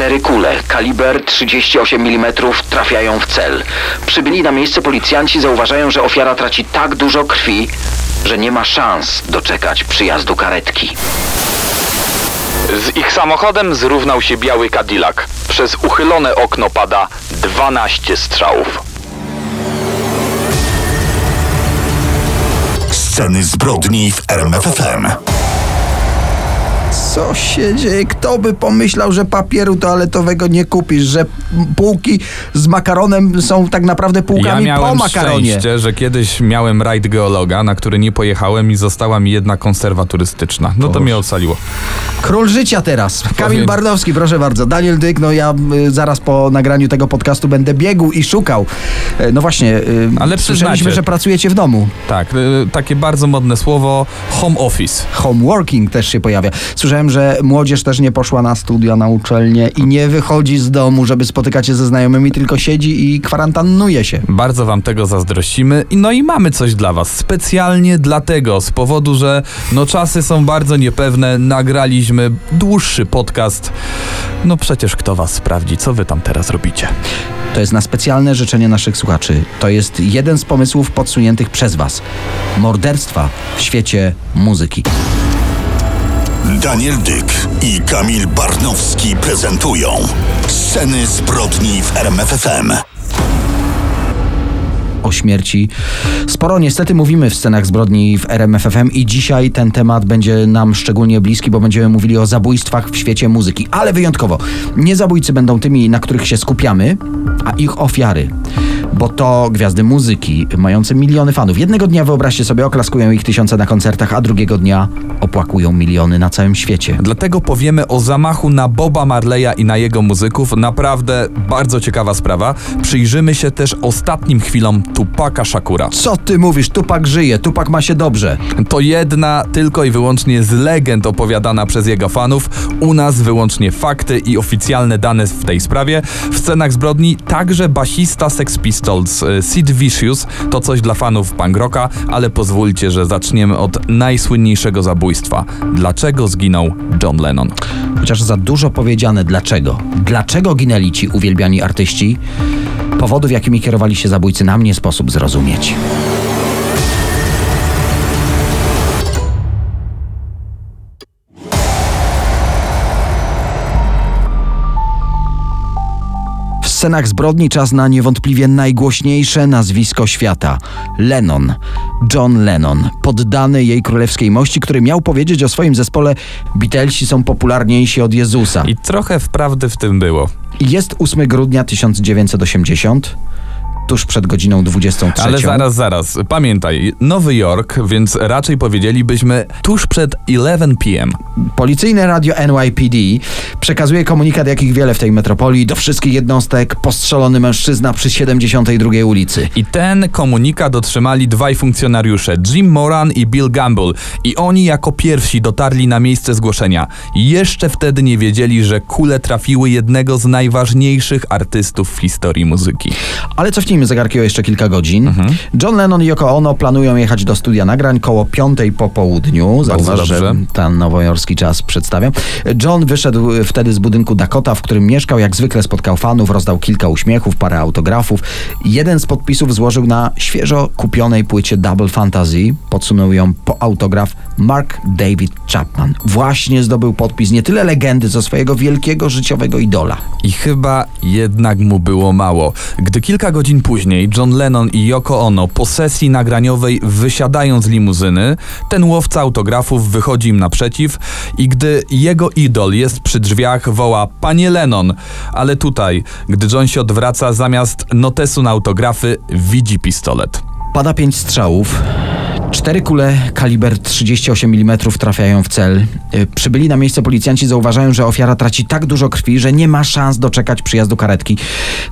Cztery kule, kaliber 38 mm trafiają w cel. Przybyli na miejsce policjanci zauważają, że ofiara traci tak dużo krwi, że nie ma szans doczekać przyjazdu karetki. Z ich samochodem zrównał się biały Cadillac. Przez uchylone okno pada 12 strzałów. Sceny zbrodni w RMFFM. Co się dzieje? Kto by pomyślał, że papieru toaletowego nie kupisz, że półki z makaronem są tak naprawdę Ja półkami po miałem makaronie? szczęście, że kiedyś miałem rajd geologa, na który nie pojechałem i została mi jedna konserwa turystyczna. No to mnie ocaliło. Król życia teraz. Kamil Powiem- Bardowski, proszę bardzo. Daniel Dyk, no ja y, zaraz po nagraniu tego podcastu będę biegł i szukał. E, No właśnie, y, Ale słyszeliśmy, że pracujecie w domu. Tak, y, takie bardzo modne słowo home office. Homeworking też się pojawia. Słyszałem, że młodzież też nie poszła na studia, na uczelnię i nie wychodzi z domu, żeby spotykać się ze znajomymi, tylko siedzi i kwarantannuje się. Bardzo wam tego zazdrościmy. I No i mamy coś dla was. Specjalnie dlatego, z powodu, że no czasy są bardzo niepewne, nagraliśmy dłuższy podcast. No przecież kto was sprawdzi, co wy tam teraz robicie? To jest na specjalne życzenie naszych słuchaczy. To jest jeden z pomysłów podsuniętych przez Was. Morderstwa w świecie muzyki. Daniel Dyk i Kamil Barnowski prezentują Sceny zbrodni w RMFFM. O śmierci. Sporo niestety mówimy w scenach zbrodni w RMFFM i dzisiaj ten temat będzie nam szczególnie bliski, bo będziemy mówili o zabójstwach w świecie muzyki. Ale wyjątkowo. Nie zabójcy będą tymi, na których się skupiamy, a ich ofiary. Bo to gwiazdy muzyki, mające miliony fanów. Jednego dnia, wyobraźcie sobie, oklaskują ich tysiące na koncertach, a drugiego dnia opłakują miliony na całym świecie. Dlatego powiemy o zamachu na Boba Marleya i na jego muzyków. Naprawdę bardzo ciekawa sprawa. Przyjrzymy się też ostatnim chwilom Tupaka Shakura. Co ty mówisz? Tupak żyje, Tupak ma się dobrze. To jedna tylko i wyłącznie z legend opowiadana przez jego fanów. U nas wyłącznie fakty i oficjalne dane w tej sprawie. W scenach zbrodni także basista Sex Pistols e, Sid Vicious. To coś dla fanów punk rocka, ale pozwólcie, że zaczniemy od najsłynniejszego zabójstwa. Dlaczego zginął John Lennon? Chociaż za dużo powiedziane dlaczego. Dlaczego ginęli ci uwielbiani artyści? Powodów, jakimi kierowali się zabójcy, nam nie sposób zrozumieć. Scenach zbrodni czas na niewątpliwie najgłośniejsze nazwisko świata. Lennon. John Lennon, poddany jej królewskiej mości, który miał powiedzieć o swoim zespole Beatlesi są popularniejsi od Jezusa. I trochę wprawdy w tym było. Jest 8 grudnia 1980, tuż przed godziną 23. Ale zaraz, zaraz. Pamiętaj, Nowy Jork, więc raczej powiedzielibyśmy tuż przed 11 p.m. Policyjne radio NYPD przekazuje komunikat, jakich wiele w tej metropolii, do wszystkich jednostek postrzelony mężczyzna przy 72 ulicy. I ten komunikat otrzymali dwaj funkcjonariusze, Jim Moran i Bill Gamble. I oni jako pierwsi dotarli na miejsce zgłoszenia. Jeszcze wtedy nie wiedzieli, że kule trafiły jednego z najważniejszych artystów w historii muzyki. Ale cofnijmy zegarki o jeszcze kilka godzin. John Lennon i Yoko Ono planują jechać do studia nagrań koło piątej po południu. Zauważ, że ten nowojorski czas przedstawiam. John wyszedł wtedy z budynku Dakota, w którym mieszkał. Jak zwykle spotkał fanów, rozdał kilka uśmiechów, parę autografów. Jeden z podpisów złożył na świeżo kupionej płycie Double Fantasy. Podsunął ją po autograf Mark David Chapman. Właśnie zdobył podpis nie tyle legendy, co swojego wielkiego życiowego idola. I chyba jednak mu było mało. Gdy kilka godzin później John Lennon i Yoko Ono po sesji nagraniowej wysiadają z limuzyny, ten łowca autografów wychodzi im naprzeciw i gdy jego idol jest przy drzwiach, woła Panie Lennon, ale tutaj, gdy John się odwraca, zamiast notesu na autografy, widzi pistolet. Pada pięć strzałów. Cztery kule kaliber 38 mm trafiają w cel. Y, Przybyli na miejsce policjanci zauważają, że ofiara traci tak dużo krwi, że nie ma szans doczekać przyjazdu karetki.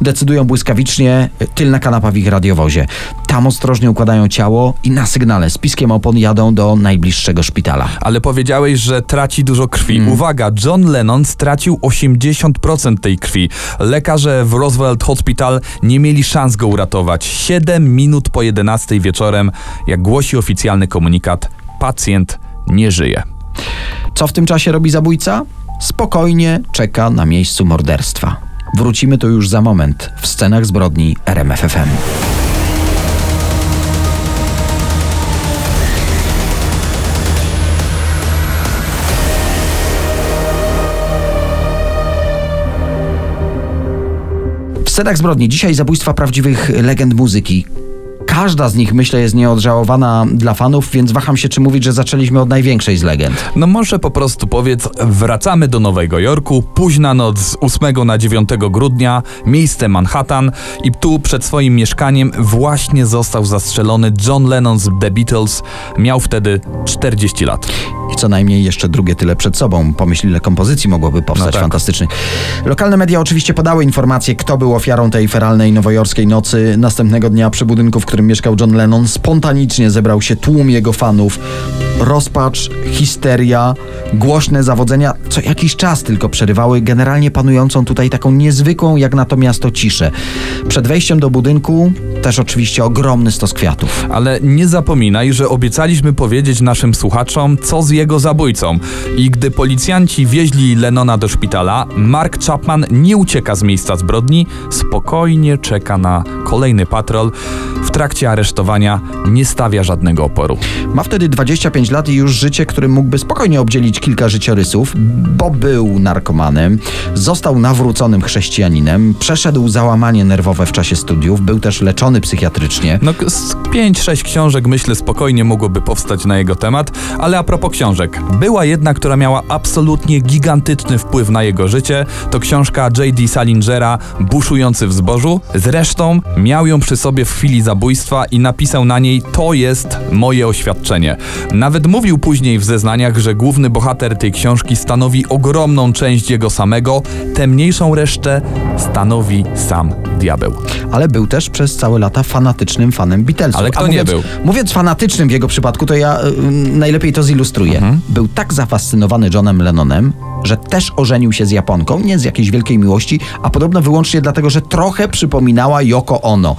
Decydują błyskawicznie, y, tylna kanapa w ich radiowozie. Tam ostrożnie układają ciało i na sygnale z piskiem opon jadą do najbliższego szpitala. Ale powiedziałeś, że traci dużo krwi. Uwaga, John Lennon stracił 80% tej krwi. Lekarze w Roosevelt Hospital nie mieli szans go uratować. 7 minut po 11 wieczorem, jak głosi oficjalny komunikat, pacjent nie żyje. Co w tym czasie robi zabójca? spokojnie czeka na miejscu morderstwa. Wrócimy tu już za moment w scenach zbrodni RMFFM. W scenach zbrodni dzisiaj zabójstwa prawdziwych legend muzyki. Każda z nich, myślę, jest nieodżałowana dla fanów, więc waham się, czy mówić, że zaczęliśmy od największej z legend. No może po prostu powiedz, wracamy do Nowego Jorku, późna noc z 8 na 9 grudnia, miejsce Manhattan i tu przed swoim mieszkaniem właśnie został zastrzelony John Lennon z The Beatles. Miał wtedy 40 lat. I co najmniej jeszcze drugie tyle przed sobą. Pomyśl, ile kompozycji mogłoby powstać No tak. fantastycznych. Lokalne media oczywiście podały informację, kto był ofiarą tej feralnej nowojorskiej nocy. Następnego dnia przy budynku, w którym mieszkał John Lennon, spontanicznie zebrał się tłum jego fanów. Rozpacz, histeria, głośne zawodzenia co jakiś czas tylko przerywały generalnie panującą tutaj taką niezwykłą jak na to miasto ciszę. Przed wejściem do budynku też oczywiście ogromny stos kwiatów. Ale nie zapominaj, że obiecaliśmy powiedzieć naszym słuchaczom, co z jego zabójcą. I gdy policjanci wieźli Lennona do szpitala, Mark Chapman nie ucieka z miejsca zbrodni, spokojnie czeka na kolejny patrol. W trakcie aresztowania nie stawia żadnego oporu. Ma wtedy 25 lat i już życie, którym mógłby spokojnie obdzielić kilka życiorysów, bo był narkomanem, został nawróconym chrześcijaninem, przeszedł załamanie nerwowe w czasie studiów, był też leczony psychiatrycznie. No, z 5-6 książek myślę spokojnie mogłoby powstać na jego temat, ale a propos książek. Była jedna, która miała absolutnie gigantyczny wpływ na jego życie. To książka J.D. Salingera Buszujący w zbożu. Zresztą miał ją przy sobie w chwili zabójstwa i napisał na niej to jest moje oświadczenie. Nawet mówił później w zeznaniach, że główny bohater tej książki stanowi ogromną część jego samego, tę mniejszą resztę stanowi sam diabeł. Ale był też przez całe lata fanatycznym fanem Beatlesów. Ale kto A nie mówiąc, był? Mówiąc fanatycznym w jego przypadku, to ja y, najlepiej to zilustruję. Mhm. Był tak zafascynowany Johnem Lennonem, że też ożenił się z Japonką, nie z jakiejś wielkiej miłości, a podobno wyłącznie dlatego, że trochę przypominała Yoko Ono.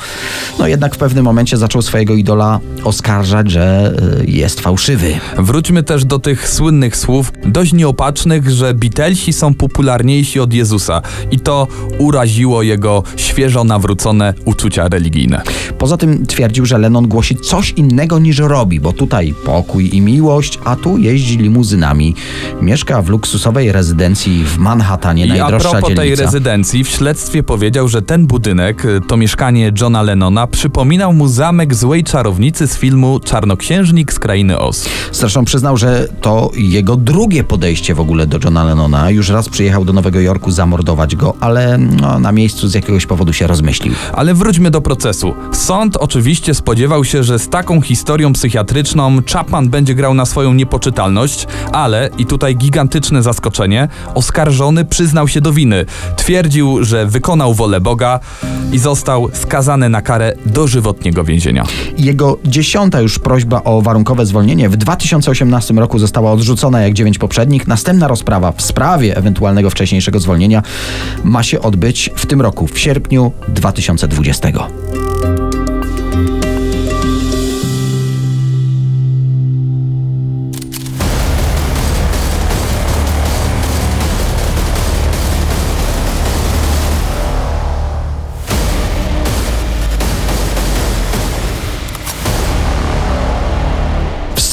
No jednak w pewnym momencie zaczął swojego idola oskarżać, że y, jest fałszywy. Wróćmy też do tych słynnych słów, dość nieopatrznych, że Beatlesi są popularniejsi od Jezusa i to uraziło jego świeżo nawrócone uczucia religijne. Poza tym twierdził, że Lennon głosi coś innego niż robi, bo tutaj pokój i miłość, a tu jeździ limuzynami. Mieszka w luksusowej rezydencji w Manhattanie, I a najdroższa propos tej rezydencji, w śledztwie powiedział, że ten budynek, y, to mieszkanie Johna Lennona, przypominał mu zamek złej czarownicy z filmu Czarnoksiężnik z Krainy Oz. Zresztą przyznał, że to jego drugie podejście w ogóle do Johna Lennona. Już raz przyjechał do Nowego Jorku zamordować go, ale no, na miejscu z jakiegoś powodu się rozmyślił. Ale wróćmy do procesu. Sąd oczywiście spodziewał się, że z taką historią psychiatryczną Chapman będzie grał na swoją niepoczytalność, ale, i tutaj gigantyczne zaskoczenie, oskarżony przyznał się do winy. Twierdził, że wykonał wolę Boga i został skazany na karę dożywotniego więzienia. Jego dziesiąta już prośba o warunkowe zwolnienie w 2018 roku została odrzucona jak dziewięć poprzednich. Następna rozprawa w sprawie ewentualnego wcześniejszego zwolnienia ma się odbyć w tym roku, w sierpniu 2020.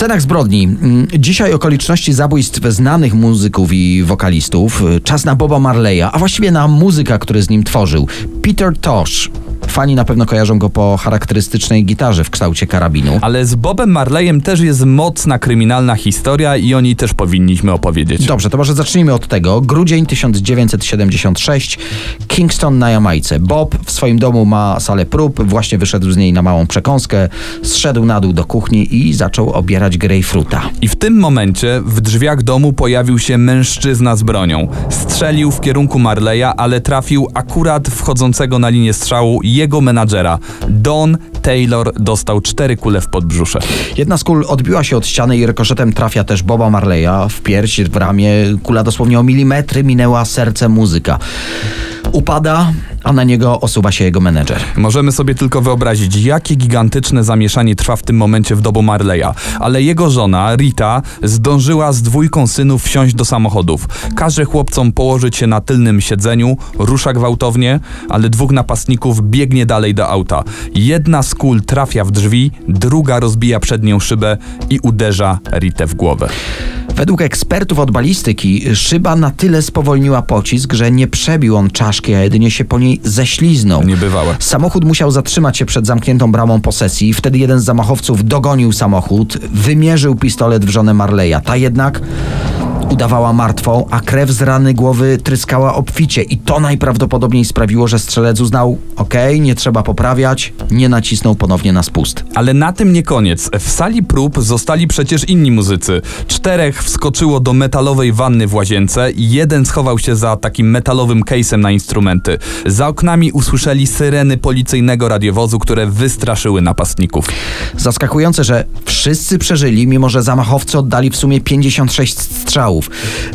Scenach zbrodni. Mm, Dzisiaj okoliczności zabójstw znanych muzyków i wokalistów. Czas na Boba Marleya, a właściwie na muzyka, który z nim tworzył. Peter Tosh. Fani na pewno kojarzą go po charakterystycznej gitarze w kształcie karabinu. Ale z Bobem Marleyem też jest mocna kryminalna historia i o niej też powinniśmy opowiedzieć. Dobrze, to może zacznijmy od tego. Grudzień 1976, Kingston na Jamajce. Bob w swoim domu ma salę prób, właśnie wyszedł z niej na małą przekąskę, zszedł na dół do kuchni i zaczął obierać grejpfruta. I w tym momencie w drzwiach domu pojawił się mężczyzna z bronią. Strzelił w kierunku Marleya, ale trafił akurat wchodzącego na linię strzału jego menadżera. Don Taylor dostał cztery kule w podbrzusze. Jedna z kul odbiła się od ściany i rykoszetem trafia też Boba Marleya w pierś, w ramię. Kula dosłownie o milimetry minęła serce muzyka. upada, a na niego osuwa się jego menedżer. Możemy sobie tylko wyobrazić, jakie gigantyczne zamieszanie trwa w tym momencie w domu Marleya. Ale jego żona, Rita, zdążyła z dwójką synów wsiąść do samochodów. Każe chłopcom położyć się na tylnym siedzeniu, rusza gwałtownie, ale dwóch napastników biegnie dalej do auta. Jedna z kul trafia w drzwi, druga rozbija przednią szybę i uderza Ritę w głowę. Według ekspertów od balistyki szyba na tyle spowolniła pocisk, że nie przebił on czaszki, a jedynie się po niej ześliznął. Niebywałe. Samochód musiał zatrzymać się przed zamkniętą bramą posesji. Wtedy jeden z zamachowców dogonił samochód, wymierzył pistolet w żonę Marleya. Ta jednak udawała martwą, a krew z rany głowy tryskała obficie i to najprawdopodobniej sprawiło, że strzelec uznał, okej, nie trzeba poprawiać, nie nacisnął ponownie na spust. Ale na tym nie koniec. W sali prób zostali przecież inni muzycy. Czterech wskoczyło do metalowej wanny w łazience i jeden schował się za takim metalowym case'em na instrumenty. Za oknami usłyszeli syreny policyjnego radiowozu, które wystraszyły napastników. Zaskakujące, że wszyscy przeżyli, mimo że zamachowcy oddali w sumie 56 strzałów.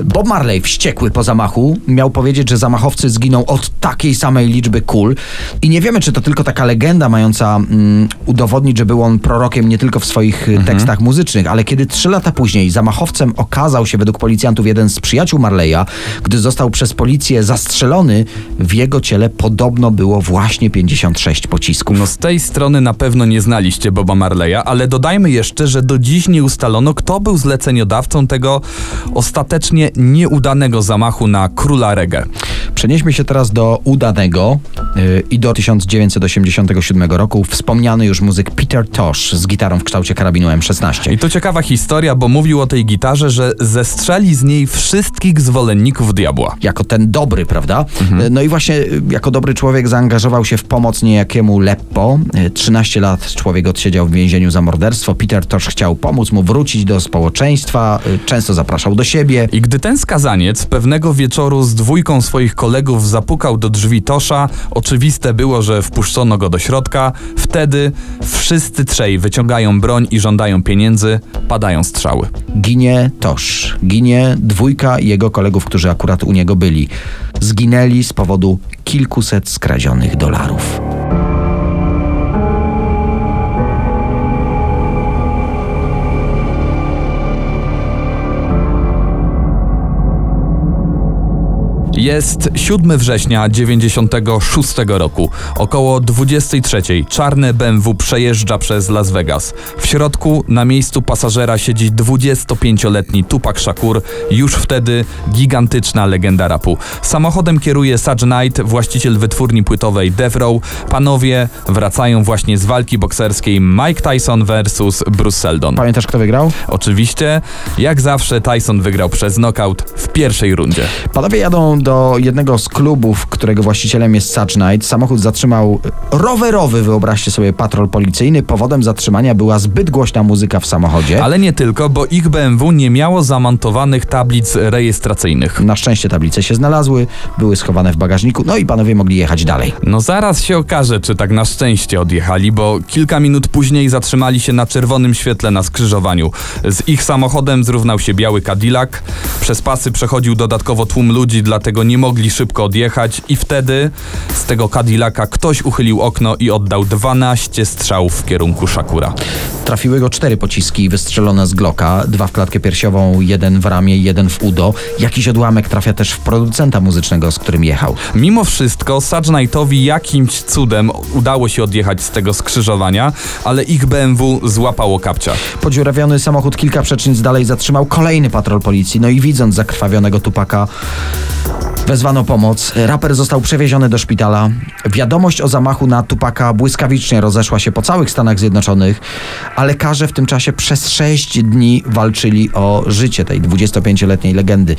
Bob Marley, wściekły po zamachu, miał powiedzieć, że zamachowcy zginą od takiej samej liczby kul. I nie wiemy, czy to tylko taka legenda mająca mm, udowodnić, że był on prorokiem nie tylko w swoich mhm. tekstach muzycznych, ale kiedy trzy lata później zamachowcem okazał się według policjantów jeden z przyjaciół Marleya, gdy został przez policję zastrzelony, w jego ciele podobno było właśnie 56 pocisków. No z tej strony na pewno nie znaliście Boba Marleya, ale dodajmy jeszcze, że do dziś nie ustalono, kto był zleceniodawcą tego ostatecznie nieudanego zamachu na króla reggae. Przenieśmy się teraz do udanego yy, i do 1987 roku wspomniany już muzyk Peter Tosh z gitarą w kształcie karabinu M16. I to ciekawa historia, bo mówił o tej gitarze, że zestrzeli z niej wszystkich zwolenników diabła. Jako ten dobry, prawda? Mhm. No i właśnie y, jako dobry człowiek zaangażował się w pomoc niejakiemu Leppo. 13 y, lat człowiek odsiedział w więzieniu za morderstwo. Peter Tosh chciał pomóc mu wrócić do społeczeństwa, y, często zapraszał do siebie. I gdy ten skazaniec pewnego wieczoru z dwójką swoich kolegów zapukał do drzwi Tosza, oczywiste było, że wpuszczono go do środka. Wtedy wszyscy trzej wyciągają broń i żądają pieniędzy, padają strzały. Ginie Tosz, ginie dwójka jego kolegów, którzy akurat u niego byli. Zginęli z powodu kilkuset skradzionych dolarów. Jest 7 września 96 roku. Około 23 czarne BMW przejeżdża przez Las Vegas. W środku na miejscu pasażera siedzi 25-letni Tupac Shakur, już wtedy gigantyczna legenda rapu. Samochodem kieruje Saj Knight, właściciel wytwórni płytowej Death Row. Panowie wracają właśnie z walki bokserskiej Mike Tyson versus Bruce Seldon. Pamiętasz kto wygrał? Oczywiście, jak zawsze Tyson wygrał przez knockout w pierwszej rundzie. Panowie jadą do jednego z klubów, którego właścicielem jest Such Knight. Samochód zatrzymał rowerowy, wyobraźcie sobie, patrol policyjny. Powodem zatrzymania była zbyt głośna muzyka w samochodzie. Ale nie tylko, bo ich BMW nie miało zamontowanych tablic rejestracyjnych. Na szczęście tablice się znalazły, były schowane w bagażniku, no i panowie mogli jechać dalej. No zaraz się okaże, czy tak na szczęście odjechali, bo kilka minut później zatrzymali się na czerwonym świetle na skrzyżowaniu. Z ich samochodem zrównał się biały Cadillac. Przez pasy przechodził dodatkowo tłum ludzi, dlatego nie mogli szybko odjechać i wtedy z tego Cadillaca ktoś uchylił okno i oddał 12 strzałów w kierunku Shakura. Trafiły go cztery pociski wystrzelone z Glocka, dwa w klatkę piersiową, jeden w ramię, jeden w udo. Jakiś odłamek trafia też w producenta muzycznego, z którym jechał. Mimo wszystko Saj Knightowi jakimś cudem udało się odjechać z tego skrzyżowania, ale ich BMW złapało kapcia. Podziurawiony samochód kilka przecznic dalej zatrzymał kolejny patrol policji, no i widząc zakrwawionego Tupaka Wezwano pomoc. Raper został przewieziony do szpitala. Wiadomość o zamachu na Tupaka błyskawicznie rozeszła się po całych Stanach Zjednoczonych, a lekarze w tym czasie przez sześć dni walczyli o życie tej 25-letniej legendy.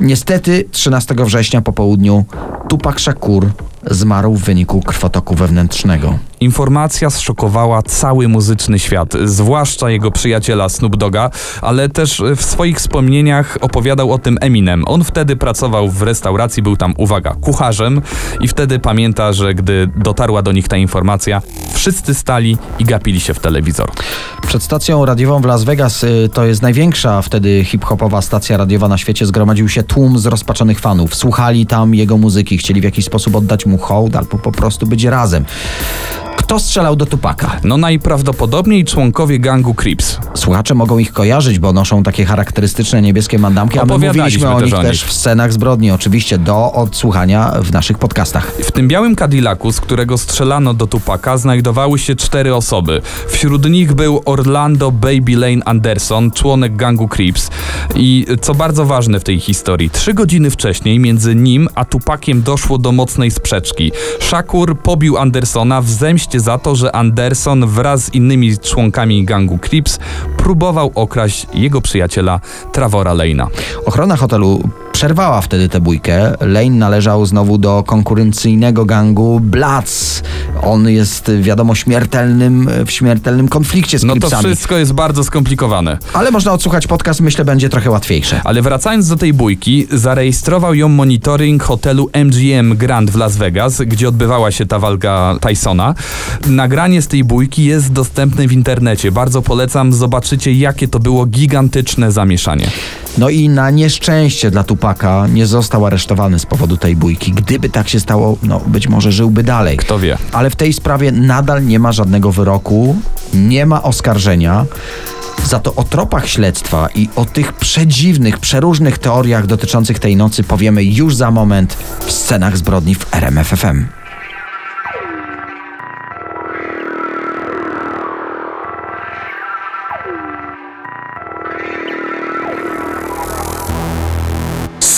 Niestety 13 września po południu Tupak Shakur zmarł w wyniku krwotoku wewnętrznego. Informacja zszokowała cały muzyczny świat, zwłaszcza jego przyjaciela Snoop Doga, ale też w swoich wspomnieniach opowiadał o tym Eminem. On wtedy pracował w restauracji, był tam, uwaga, kucharzem i wtedy pamięta, że gdy dotarła do nich ta informacja, wszyscy stali i gapili się w telewizor. Przed stacją radiową w Las Vegas, y, to jest największa wtedy hip-hopowa stacja radiowa na świecie, zgromadził się tłum zrozpaczonych fanów. Słuchali tam jego muzyki, chcieli w jakiś sposób oddać mu hołd albo po prostu być razem. Kto strzelał do Tupaka? No najprawdopodobniej członkowie gangu Crips. Słuchacze mogą ich kojarzyć, bo noszą takie charakterystyczne niebieskie mandamki, a my mówiliśmy o też nich też nich. w scenach zbrodni, oczywiście do odsłuchania w naszych podcastach. W tym białym Cadillacu, z którego strzelano do Tupaka, znajdowały się cztery osoby. Wśród nich był Orlando Baby Lane Anderson, członek gangu Crips. I co bardzo ważne w tej historii, trzy godziny wcześniej między nim a Tupakiem doszło do mocnej sprzeczki. Shakur pobił Andersona w zemście za to, że Anderson wraz z innymi członkami gangu Crips próbował okraść jego przyjaciela Travora Lane'a. Ochrona hotelu przerwała wtedy tę bójkę. Lane należał znowu do konkurencyjnego gangu Bloods. On jest, wiadomo, śmiertelnym, w śmiertelnym konflikcie z No to Cripsami. wszystko jest bardzo skomplikowane. Ale można odsłuchać podcast, myślę, będzie trochę łatwiejsze. Ale wracając do tej bójki, zarejestrował ją monitoring hotelu MGM Grand w Las Vegas, gdzie odbywała się ta walka Tysona. Nagranie z tej bójki jest dostępne w internecie. Bardzo polecam, zobaczycie jakie to było gigantyczne zamieszanie. No i na nieszczęście dla Tupaka nie został aresztowany z powodu tej bójki. Gdyby tak się stało, no być może żyłby dalej. Kto wie. Ale w tej sprawie nadal nie ma żadnego wyroku, nie ma oskarżenia. Za to o tropach śledztwa i o tych przedziwnych, przeróżnych teoriach dotyczących tej nocy powiemy już za moment w scenach zbrodni w RMFFM.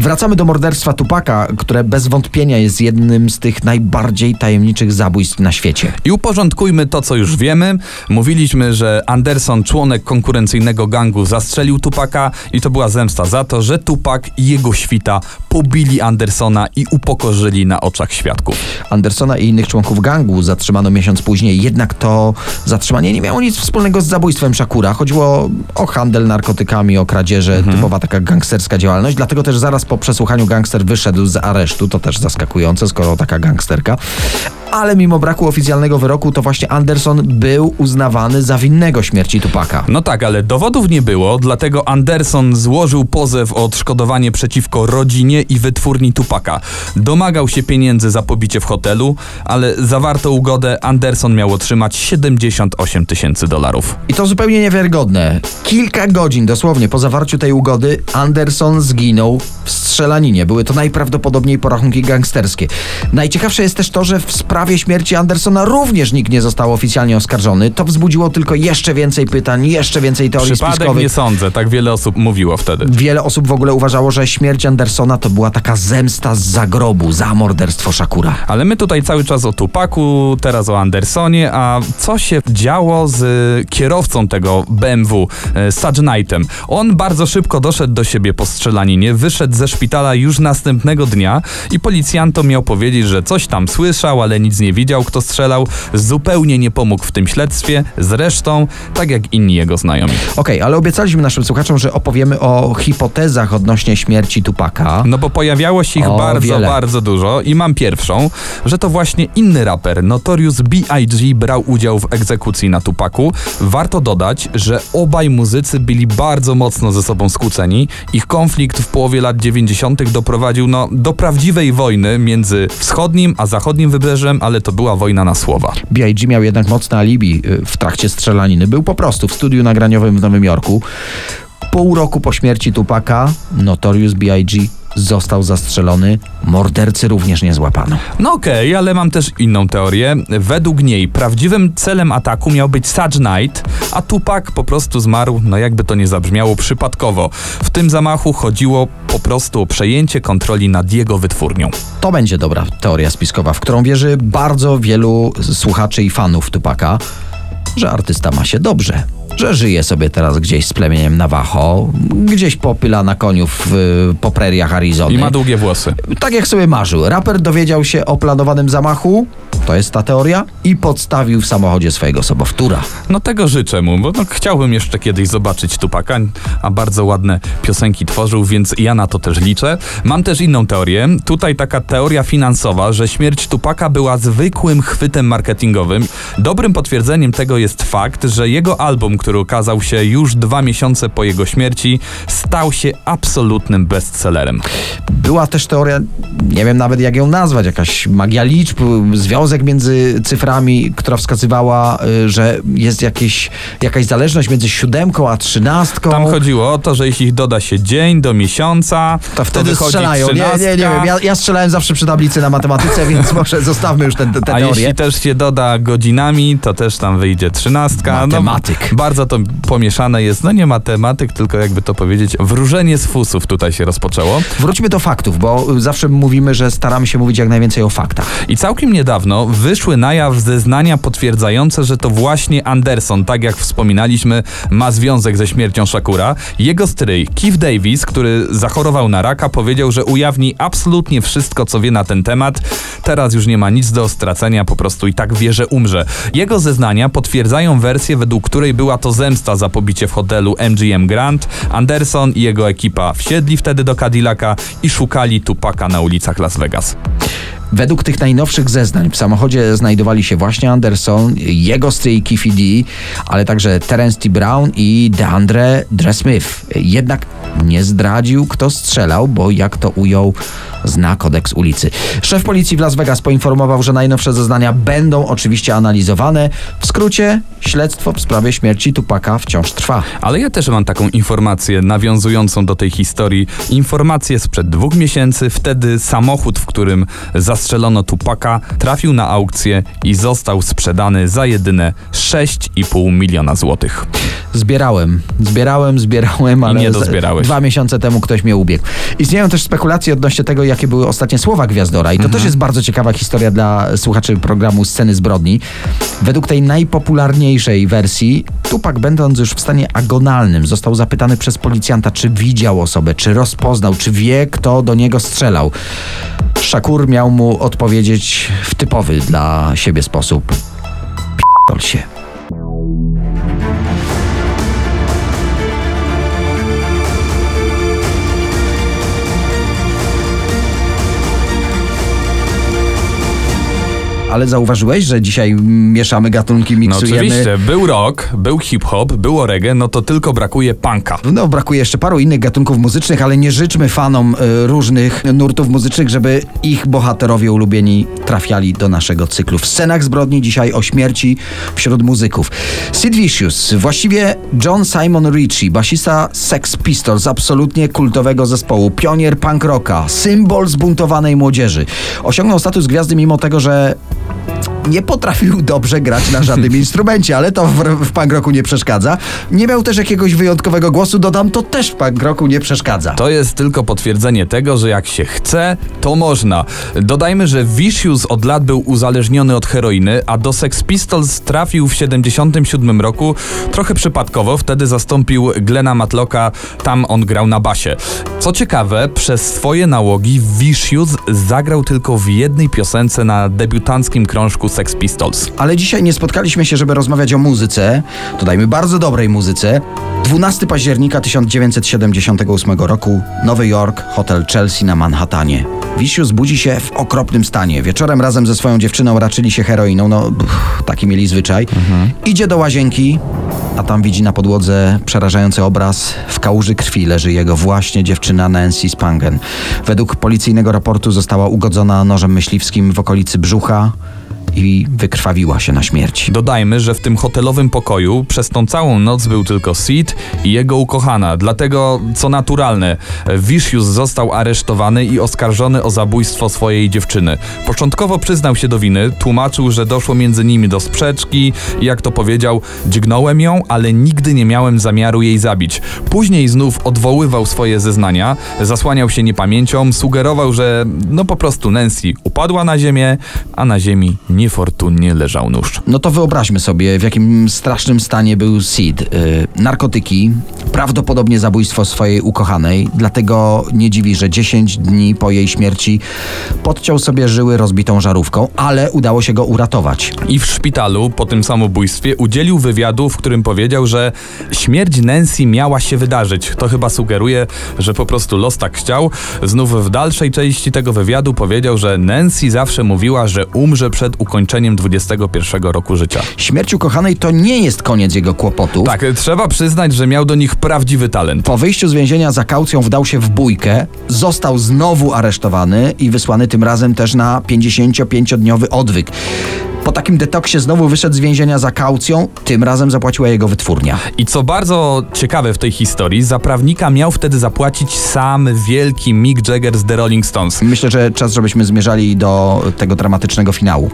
Wracamy do morderstwa Tupaka, które bez wątpienia jest jednym z tych najbardziej tajemniczych zabójstw na świecie. I uporządkujmy to, co już wiemy. Mówiliśmy, że Anderson, członek konkurencyjnego gangu, zastrzelił Tupaka i to była zemsta za to, że Tupak i jego świta pobili Andersona i upokorzyli na oczach świadków. Andersona i innych członków gangu zatrzymano miesiąc później, jednak to zatrzymanie nie miało nic wspólnego z zabójstwem Shakura. Chodziło o handel narkotykami, o kradzieże, typowa taka gangsterska działalność, dlatego też zaraz po przesłuchaniu gangster wyszedł z aresztu, to też zaskakujące, skoro taka gangsterka. Ale mimo braku oficjalnego wyroku, to właśnie Anderson był uznawany za winnego śmierci Tupaka. No tak, ale dowodów nie było, dlatego Anderson złożył pozew o odszkodowanie przeciwko rodzinie i wytwórni Tupaka. Domagał się pieniędzy za pobicie w hotelu, ale zawarto ugodę, Anderson miał otrzymać 78 tysięcy dolarów. I to zupełnie niewiarygodne. Kilka godzin dosłownie po zawarciu tej ugody Anderson zginął w strzelaninie. Były to najprawdopodobniej porachunki gangsterskie. Najciekawsze jest też to, że w sprawie śmierci Andersona również nikt nie został oficjalnie oskarżony. To wzbudziło tylko jeszcze więcej pytań, jeszcze więcej teorii Przypadek spiskowych. nie sądzę, tak wiele osób mówiło wtedy. Wiele osób w ogóle uważało, że śmierć Andersona to była taka zemsta z zagrobu za morderstwo Shakura. Ale my tutaj cały czas o Tupaku, teraz o Andersonie, a co się działo z kierowcą tego BMW, e, Saj Knightem? On bardzo szybko doszedł do siebie po strzelaninie, wyszedł ze szpitala już następnego dnia i policjantom miał powiedzieć, że coś tam słyszał, ale nic nie widział, kto strzelał, zupełnie nie pomógł w tym śledztwie, zresztą tak jak inni jego znajomi. Okej, ale obiecaliśmy naszym słuchaczom, że opowiemy o hipotezach odnośnie śmierci Tupaka. No bo pojawiało się ich O, bardzo, wiele. bardzo dużo i mam pierwszą, że to właśnie inny raper, Notorious B.I.G. brał udział w egzekucji na Tupaku. Warto dodać, że obaj muzycy byli bardzo mocno ze sobą skłóceni. Ich konflikt w połowie lat 90. doprowadził no, do prawdziwej wojny między wschodnim a zachodnim wybrzeżem, ale to była wojna na słowa. B.I.G. miał jednak mocne alibi y, w trakcie strzelaniny. Był po prostu w studiu nagraniowym w Nowym Jorku. Pół roku po śmierci Tupaka Notorious B.I.G. został zastrzelony. Mordercy również nie złapano. No okej, ale mam też inną teorię. Według niej prawdziwym celem ataku miał być Saj Knight, a Tupac po prostu zmarł, no jakby to nie zabrzmiało, przypadkowo. W tym zamachu chodziło po prostu o przejęcie kontroli nad jego wytwórnią. To będzie dobra teoria spiskowa, w którą wierzy bardzo wielu słuchaczy i fanów Tupaka, że artysta ma się dobrze, że żyje sobie teraz gdzieś z plemieniem Navajo, gdzieś popyla na koniu w, po preriach Arizony. I ma długie włosy. Tak jak sobie marzył. Raper dowiedział się o planowanym zamachu, to jest ta teoria, i podstawił w samochodzie swojego sobowtóra. No tego życzę mu, bo no, chciałbym jeszcze kiedyś zobaczyć Tupaka, a bardzo ładne piosenki tworzył, więc ja na to też liczę. Mam też inną teorię. Tutaj taka teoria finansowa, że śmierć Tupaka była zwykłym chwytem marketingowym. Dobrym potwierdzeniem tego jest fakt, że jego album, który ukazał się już dwa miesiące po jego śmierci, stał się absolutnym bestsellerem. Była też teoria, nie wiem nawet jak ją nazwać, jakaś magia liczb, związek między cyframi, która wskazywała, y, że jest jakieś, jakaś zależność między siódemką a trzynastką. Tam chodziło o to, że jeśli doda się dzień do miesiąca, to wtedy wychodzi strzelają. Nie, nie, nie trzynastka. wiem. Ja, ja strzelałem zawsze przy tablicy na matematyce, więc może zostawmy już tę te, te A teorię. jeśli też się doda godzinami, to też tam wyjdzie trzynastka. Matematyk. No, bardzo to pomieszane jest. No nie matematyk, tylko jakby to powiedzieć, wróżenie z fusów tutaj się rozpoczęło. Wróćmy do faktów, bo zawsze mówimy, że staramy się mówić jak najwięcej o faktach. I całkiem niedawno wyszły na jaw zeznania potwierdzające, że to właśnie Anderson, tak jak wspominaliśmy, ma związek ze śmiercią Shakura. Jego stryj, Keith Davis, który zachorował na raka, powiedział, że ujawni absolutnie wszystko, co wie na ten temat. Teraz już nie ma nic do stracenia, po prostu i tak wie, że umrze. Jego zeznania potwierdzają wersję, według której była to zemsta za pobicie w hotelu MGM Grand. Anderson i jego ekipa wsiedli wtedy do Cadillaca i szukali Tupaka na ulicach Las Vegas. Według tych najnowszych zeznań w samochodzie znajdowali się właśnie Anderson, jego stryj Kiffy D, ale także Terence T. Brown i DeAndre Dresmith. Jednak nie zdradził, kto strzelał, bo jak to ujął, zna kodeks ulicy. Szef policji w Las Vegas poinformował, że najnowsze zeznania będą oczywiście analizowane. W skrócie, śledztwo w sprawie śmierci Tupaka wciąż trwa. Ale ja też mam taką informację nawiązującą do tej historii. Informację sprzed dwóch miesięcy. Wtedy samochód, w którym zastrzelono Tupaka, trafił na aukcję i został sprzedany za jedyne 6,5 miliona złotych. Zbierałem, zbierałem, zbierałem, ale nie z- dozbierałeś. dwa miesiące temu ktoś mnie ubiegł. Istnieją też spekulacje odnośnie tego, jakie były ostatnie słowa Gwiazdora i to też jest bardzo ciekawa historia dla słuchaczy programu Sceny Zbrodni. Według tej najpopularniejszej wersji, Tupak będąc już w stanie agonalnym, został zapytany przez policjanta, czy widział osobę, czy rozpoznał, czy wie, kto do niego strzelał. Szakur miał mu odpowiedzieć w typowy dla siebie sposób. P***ol się. Ale zauważyłeś, że dzisiaj mieszamy gatunki, No miksujemy. oczywiście, był rock, był hip-hop, było reggae, no to tylko brakuje punka. No, brakuje jeszcze paru innych gatunków muzycznych, ale nie życzmy fanom y, różnych nurtów muzycznych, żeby ich bohaterowie ulubieni trafiali do naszego cyklu. W scenach zbrodni dzisiaj o śmierci wśród muzyków. Sid Vicious, właściwie John Simon Ritchie, basista Sex Pistols, absolutnie kultowego zespołu, pionier punk rocka, symbol zbuntowanej młodzieży. Osiągnął status gwiazdy mimo tego, że あ! Nie potrafił dobrze grać na żadnym instrumencie, ale to w, w punk nie przeszkadza. Nie miał też jakiegoś wyjątkowego głosu, dodam, to też w punk rocku nie przeszkadza. To jest tylko potwierdzenie tego, że jak się chce, to można. Dodajmy, że Vicious od lat był uzależniony od heroiny, a do Sex Pistols trafił w 77 roku trochę przypadkowo. Wtedy zastąpił Glena Matlocka, tam on grał na basie. Co ciekawe, przez swoje nałogi Vicious zagrał tylko w jednej piosence na debiutanckim krążku Sex Pistols. Ale dzisiaj nie spotkaliśmy się, żeby rozmawiać o muzyce, dodajmy bardzo dobrej muzyce. 12 października 1978 roku, Nowy Jork, hotel Chelsea na Manhattanie. Vicious budzi się w okropnym stanie. Wieczorem razem ze swoją dziewczyną raczyli się heroiną, no pff, taki mieli zwyczaj. Idzie do łazienki, a tam widzi na podłodze przerażający obraz. W kałuży krwi leży jego właśnie dziewczyna Nancy Spangen. Według policyjnego raportu została ugodzona nożem myśliwskim w okolicy brzucha i wykrwawiła się na śmierć. Dodajmy, że w tym hotelowym pokoju przez tą całą noc był tylko Sid i jego ukochana. Dlatego, co naturalne, Vicious został aresztowany i oskarżony o zabójstwo swojej dziewczyny. Początkowo przyznał się do winy, tłumaczył, że doszło między nimi do sprzeczki jak to powiedział, dźgnąłem ją, ale nigdy nie miałem zamiaru jej zabić. Później znów odwoływał swoje zeznania, zasłaniał się niepamięcią, sugerował, że no po prostu Nancy upadła na ziemię, a na ziemi niefortunnie leżał nóż. No to wyobraźmy sobie, w jakim strasznym stanie był Sid. Yy, narkotyki, prawdopodobnie zabójstwo swojej ukochanej, dlatego nie dziwi, że 10 dni po jej śmierci podciął sobie żyły rozbitą żarówką, ale udało się go uratować. I w szpitalu po tym samobójstwie udzielił wywiadu, w którym powiedział, że śmierć Nancy miała się wydarzyć. To chyba sugeruje, że po prostu los tak chciał. Znów w dalszej części tego wywiadu powiedział, że Nancy zawsze mówiła, że umrze przed ukończeniem 21 roku życia. Śmierć ukochanej to nie jest koniec jego kłopotów. Tak, trzeba przyznać, że miał do nich prawdziwy talent. Po wyjściu z więzienia za kaucją wdał się w bójkę, został znowu aresztowany i wysłany tym razem też na 55-dniowy odwyk. Po takim detoksie znowu wyszedł z więzienia za kaucją, tym razem zapłaciła jego wytwórnia. I co bardzo ciekawe w tej historii, za prawnika miał wtedy zapłacić sam wielki Mick Jagger z The Rolling Stones. Myślę, że czas, żebyśmy zmierzali do tego dramatycznego finału.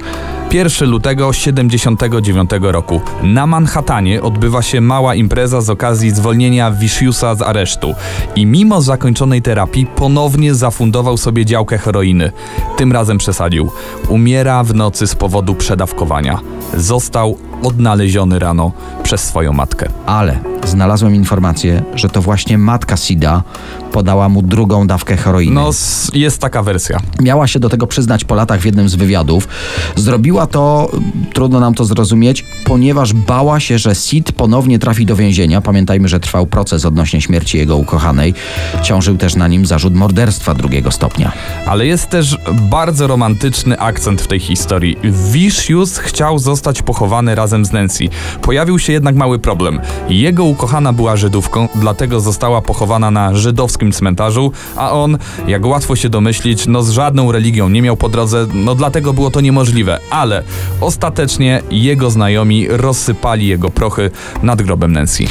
1 lutego 79 roku. Na Manhattanie odbywa się mała impreza z okazji zwolnienia Viciousa z aresztu. I mimo zakończonej terapii ponownie zafundował sobie działkę heroiny. Tym razem przesadził. Umiera w nocy z powodu przedawkowania. Został odnaleziony rano przez swoją matkę. Ale znalazłem informację, że to właśnie matka Sida podała mu drugą dawkę heroiny. No, jest taka wersja. Miała się do tego przyznać po latach w jednym z wywiadów. Zrobiła to, trudno nam to zrozumieć, ponieważ bała się, że Sid ponownie trafi do więzienia. Pamiętajmy, że trwał proces odnośnie śmierci jego ukochanej. Ciążył też na nim zarzut morderstwa drugiego stopnia. Ale jest też bardzo romantyczny akcent w tej historii. Vicious chciał zostać pochowany razem z Nancy. Pojawił się jednak mały problem. Jego ukochana była Żydówką, dlatego została pochowana na żydowskim cmentarzu, a on, jak łatwo się domyślić, no z żadną religią nie miał po drodze, no dlatego było to niemożliwe. Ale ostatecznie jego znajomi rozsypali jego prochy nad grobem Nancy.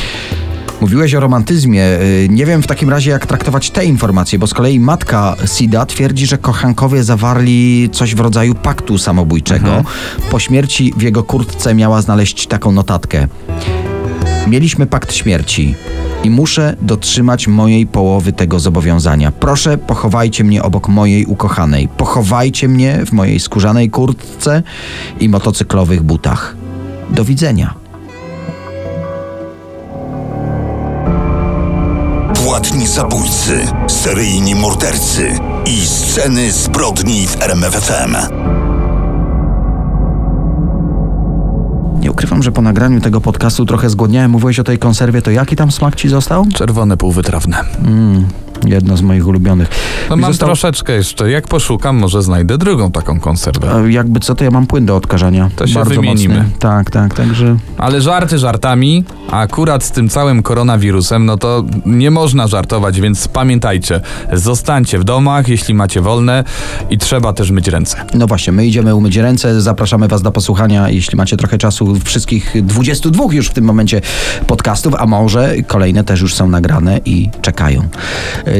Mówiłeś o romantyzmie. Yy, Nie wiem w takim razie, jak traktować te informacje, bo z kolei matka Sida twierdzi, że kochankowie zawarli coś w rodzaju paktu samobójczego. Po śmierci w jego kurtce miała znaleźć taką notatkę. Mieliśmy pakt śmierci i muszę dotrzymać mojej połowy tego zobowiązania. Proszę, pochowajcie mnie obok mojej ukochanej. Pochowajcie mnie w mojej skórzanej kurtce i motocyklowych butach. Do widzenia. Płatni zabójcy, seryjni mordercy i sceny zbrodni w RMFFM. Ukrywam, że po nagraniu tego podcastu trochę zgłodniałem. Mówiłeś o tej konserwie, to jaki tam smak ci został? Czerwone półwytrawne. Jedno z moich ulubionych. No mam został- troszeczkę jeszcze. Jak poszukam, może znajdę drugą taką konserwę. A Jakby co, to ja mam płyn do odkażania. To się Bardzo wymienimy. Mocny. Tak, tak, także... Ale żarty żartami, a akurat z tym całym koronawirusem, no to nie można żartować, więc pamiętajcie, zostańcie w domach, jeśli macie wolne i trzeba też myć ręce. No właśnie, my idziemy umyć ręce, zapraszamy Was do posłuchania, jeśli macie trochę czasu, wszystkich 22 już w tym momencie podcastów, a może kolejne też już są nagrane i czekają.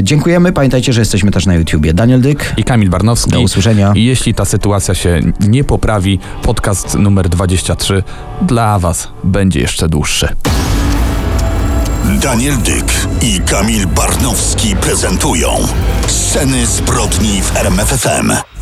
Dziękujemy, pamiętajcie, że jesteśmy też na YouTubie. Daniel Dyk, I Kamil Barnowski. Do usłyszenia. I jeśli ta sytuacja się nie poprawi, podcast numer 23 dla Was będzie jeszcze dłuższy. Daniel Dyk i Kamil Barnowski prezentują Sceny zbrodni w RMFFM.